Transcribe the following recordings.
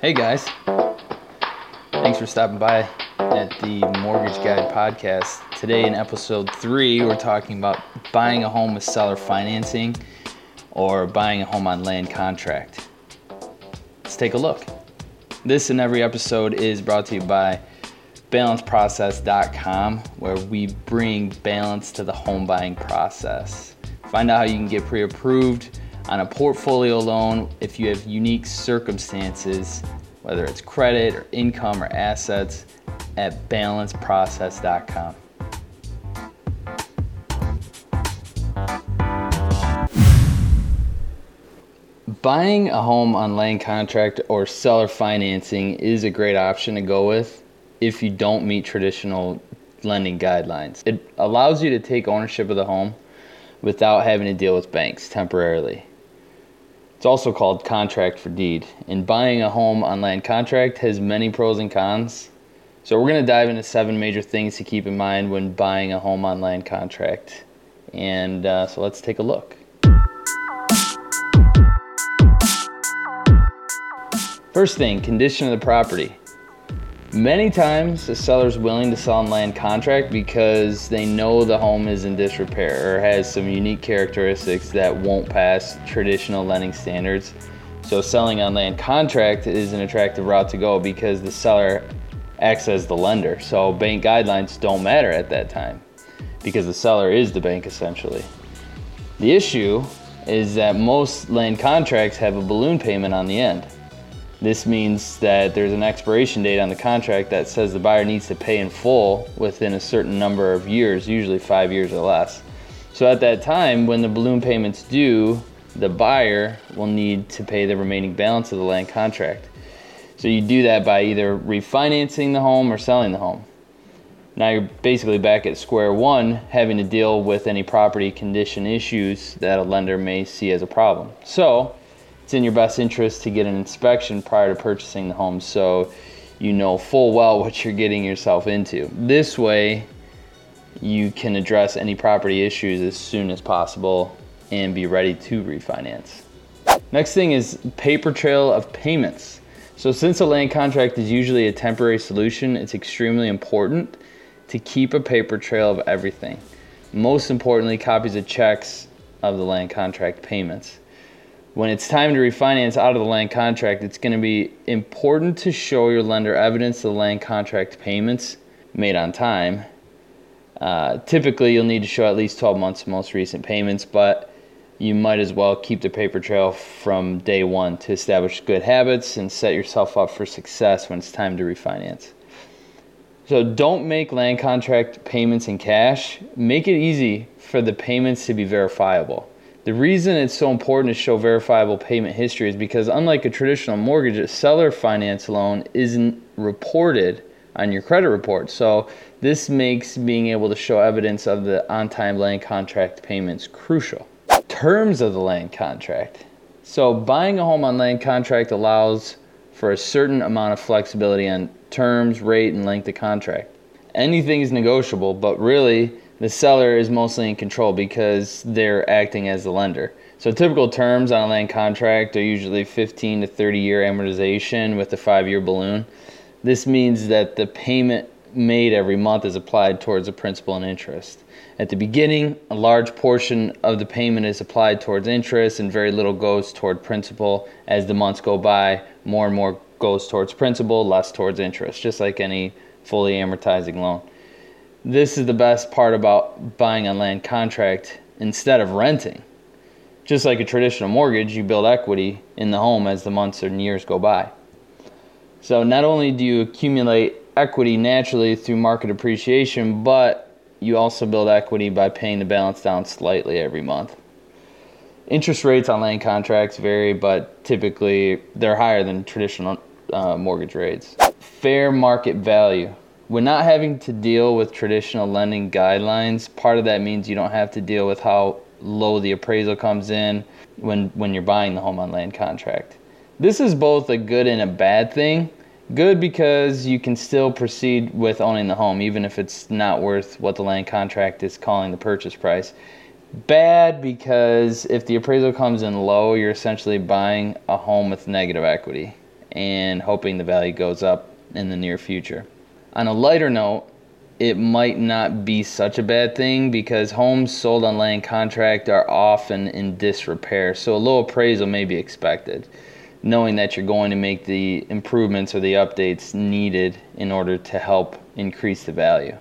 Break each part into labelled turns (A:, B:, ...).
A: Hey guys. Thanks for stopping by at the Mortgage Guide podcast. Today in episode 3, we're talking about buying a home with seller financing or buying a home on land contract. Let's take a look. This and every episode is brought to you by balanceprocess.com where we bring balance to the home buying process. Find out how you can get pre-approved on a portfolio loan if you have unique circumstances, whether it's credit or income or assets, at balanceprocess.com. Buying a home on land contract or seller financing is a great option to go with if you don't meet traditional lending guidelines. It allows you to take ownership of the home without having to deal with banks temporarily. It's also called contract for deed. And buying a home on land contract has many pros and cons. So, we're going to dive into seven major things to keep in mind when buying a home on land contract. And uh, so, let's take a look. First thing condition of the property. Many times, the seller is willing to sell on land contract because they know the home is in disrepair or has some unique characteristics that won't pass traditional lending standards. So, selling on land contract is an attractive route to go because the seller acts as the lender. So, bank guidelines don't matter at that time because the seller is the bank essentially. The issue is that most land contracts have a balloon payment on the end. This means that there's an expiration date on the contract that says the buyer needs to pay in full within a certain number of years, usually five years or less. So at that time, when the balloon payment's due, the buyer will need to pay the remaining balance of the land contract. So you do that by either refinancing the home or selling the home. Now you're basically back at square one, having to deal with any property condition issues that a lender may see as a problem. So it's in your best interest to get an inspection prior to purchasing the home so you know full well what you're getting yourself into. This way, you can address any property issues as soon as possible and be ready to refinance. Next thing is paper trail of payments. So, since a land contract is usually a temporary solution, it's extremely important to keep a paper trail of everything. Most importantly, copies of checks of the land contract payments when it's time to refinance out of the land contract, it's going to be important to show your lender evidence of the land contract payments made on time. Uh, typically, you'll need to show at least 12 months of most recent payments, but you might as well keep the paper trail from day one to establish good habits and set yourself up for success when it's time to refinance. So don't make land contract payments in cash. Make it easy for the payments to be verifiable. The reason it's so important to show verifiable payment history is because, unlike a traditional mortgage, a seller finance loan isn't reported on your credit report. So, this makes being able to show evidence of the on time land contract payments crucial. Terms of the land contract. So, buying a home on land contract allows for a certain amount of flexibility on terms, rate, and length of contract. Anything is negotiable, but really, the seller is mostly in control because they're acting as the lender. So typical terms on a land contract are usually 15 to 30 year amortization with a 5 year balloon. This means that the payment made every month is applied towards the principal and interest. At the beginning, a large portion of the payment is applied towards interest and very little goes toward principal. As the months go by, more and more goes towards principal, less towards interest, just like any fully amortizing loan this is the best part about buying a land contract instead of renting. Just like a traditional mortgage, you build equity in the home as the months and years go by. So not only do you accumulate equity naturally through market appreciation, but you also build equity by paying the balance down slightly every month. Interest rates on land contracts vary, but typically they're higher than traditional uh, mortgage rates. Fair market value when not having to deal with traditional lending guidelines, part of that means you don't have to deal with how low the appraisal comes in when when you're buying the home on land contract. This is both a good and a bad thing. Good because you can still proceed with owning the home even if it's not worth what the land contract is calling the purchase price. Bad because if the appraisal comes in low, you're essentially buying a home with negative equity and hoping the value goes up in the near future. On a lighter note, it might not be such a bad thing because homes sold on land contract are often in disrepair, so a low appraisal may be expected, knowing that you're going to make the improvements or the updates needed in order to help increase the value.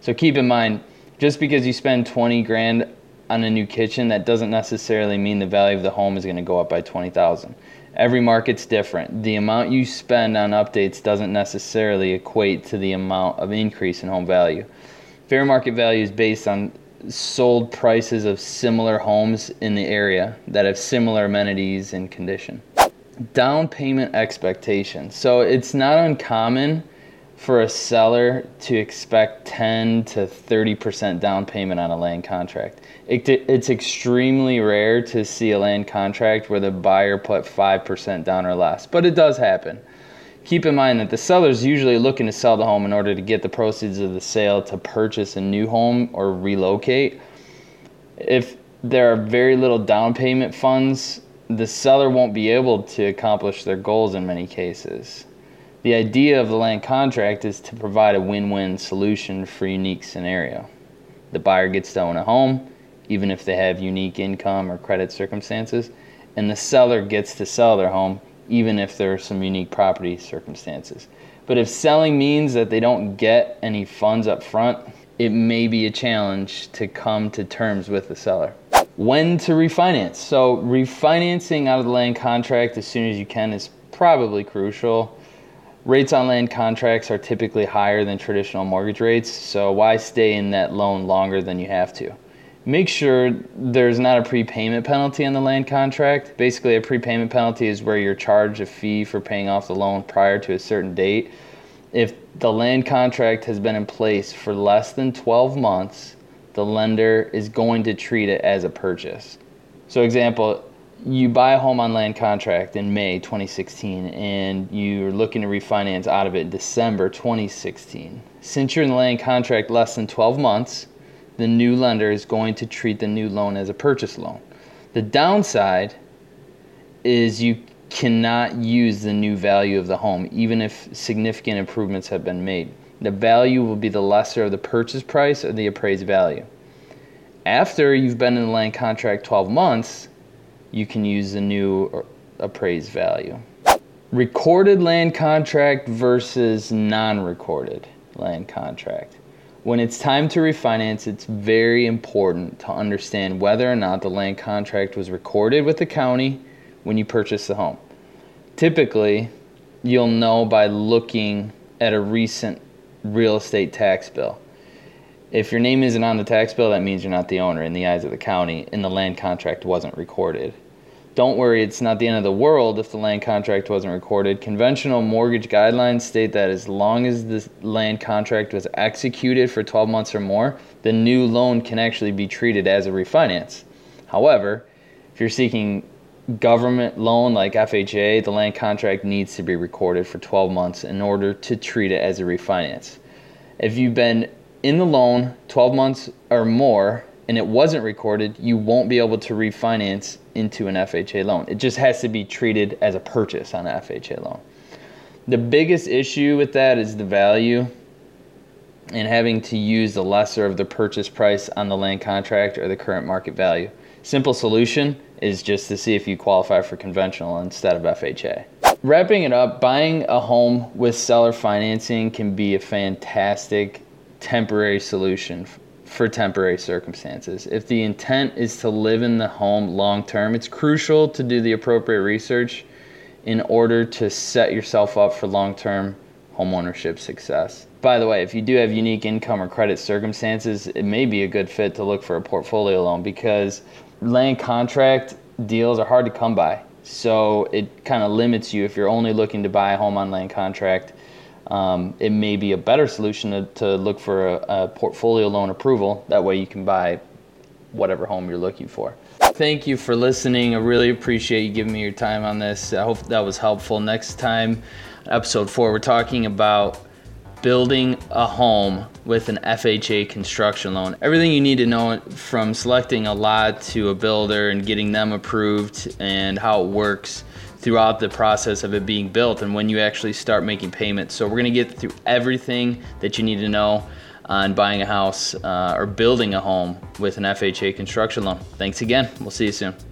A: So keep in mind, just because you spend 20 grand on a new kitchen, that doesn't necessarily mean the value of the home is going to go up by 20,000. Every market's different. The amount you spend on updates doesn't necessarily equate to the amount of increase in home value. Fair market value is based on sold prices of similar homes in the area that have similar amenities and condition. Down payment expectations. So it's not uncommon for a seller to expect 10 to 30% down payment on a land contract. It, it's extremely rare to see a land contract where the buyer put 5% down or less, but it does happen. Keep in mind that the seller is usually looking to sell the home in order to get the proceeds of the sale to purchase a new home or relocate. If there are very little down payment funds, the seller won't be able to accomplish their goals in many cases. The idea of the land contract is to provide a win-win solution for unique scenario. The buyer gets to own a home, even if they have unique income or credit circumstances, and the seller gets to sell their home, even if there are some unique property circumstances. But if selling means that they don't get any funds up front, it may be a challenge to come to terms with the seller. When to refinance? So, refinancing out of the land contract as soon as you can is probably crucial. Rates on land contracts are typically higher than traditional mortgage rates, so why stay in that loan longer than you have to? Make sure there's not a prepayment penalty on the land contract. Basically, a prepayment penalty is where you're charged a fee for paying off the loan prior to a certain date. If the land contract has been in place for less than 12 months, the lender is going to treat it as a purchase. So, example, you buy a home on land contract in May 2016 and you're looking to refinance out of it in December 2016. Since you're in the land contract less than 12 months, the new lender is going to treat the new loan as a purchase loan. The downside is you cannot use the new value of the home even if significant improvements have been made. The value will be the lesser of the purchase price or the appraised value. After you've been in the land contract 12 months, you can use the new uh, appraised value. Recorded land contract versus non recorded land contract. When it's time to refinance, it's very important to understand whether or not the land contract was recorded with the county when you purchase the home. Typically, you'll know by looking at a recent real estate tax bill. If your name isn't on the tax bill, that means you're not the owner in the eyes of the county and the land contract wasn't recorded don't worry, it's not the end of the world if the land contract wasn't recorded. Conventional mortgage guidelines state that as long as the land contract was executed for 12 months or more, the new loan can actually be treated as a refinance. However, if you're seeking government loan like FHA, the land contract needs to be recorded for 12 months in order to treat it as a refinance. If you've been in the loan 12 months or more and it wasn't recorded, you won't be able to refinance into an FHA loan. It just has to be treated as a purchase on an FHA loan. The biggest issue with that is the value and having to use the lesser of the purchase price on the land contract or the current market value. Simple solution is just to see if you qualify for conventional instead of FHA. Wrapping it up, buying a home with seller financing can be a fantastic temporary solution for temporary circumstances. If the intent is to live in the home long term, it's crucial to do the appropriate research in order to set yourself up for long term homeownership success. By the way, if you do have unique income or credit circumstances, it may be a good fit to look for a portfolio loan because land contract deals are hard to come by. So it kind of limits you if you're only looking to buy a home on land contract um, it may be a better solution to, to look for a, a, portfolio loan approval. That way you can buy whatever home you're looking for. Thank you for listening. I really appreciate you giving me your time on this. I hope that was helpful. Next time, episode four, we're talking about building a home with an FHA construction loan. Everything you need to know from selecting a lot to a builder and getting them approved and how it works throughout the process of it being built and when you actually start making payments. So we're gonna get through everything that you need to know on buying a house uh, or building a home with an FHA construction loan. Thanks again. We'll see you soon.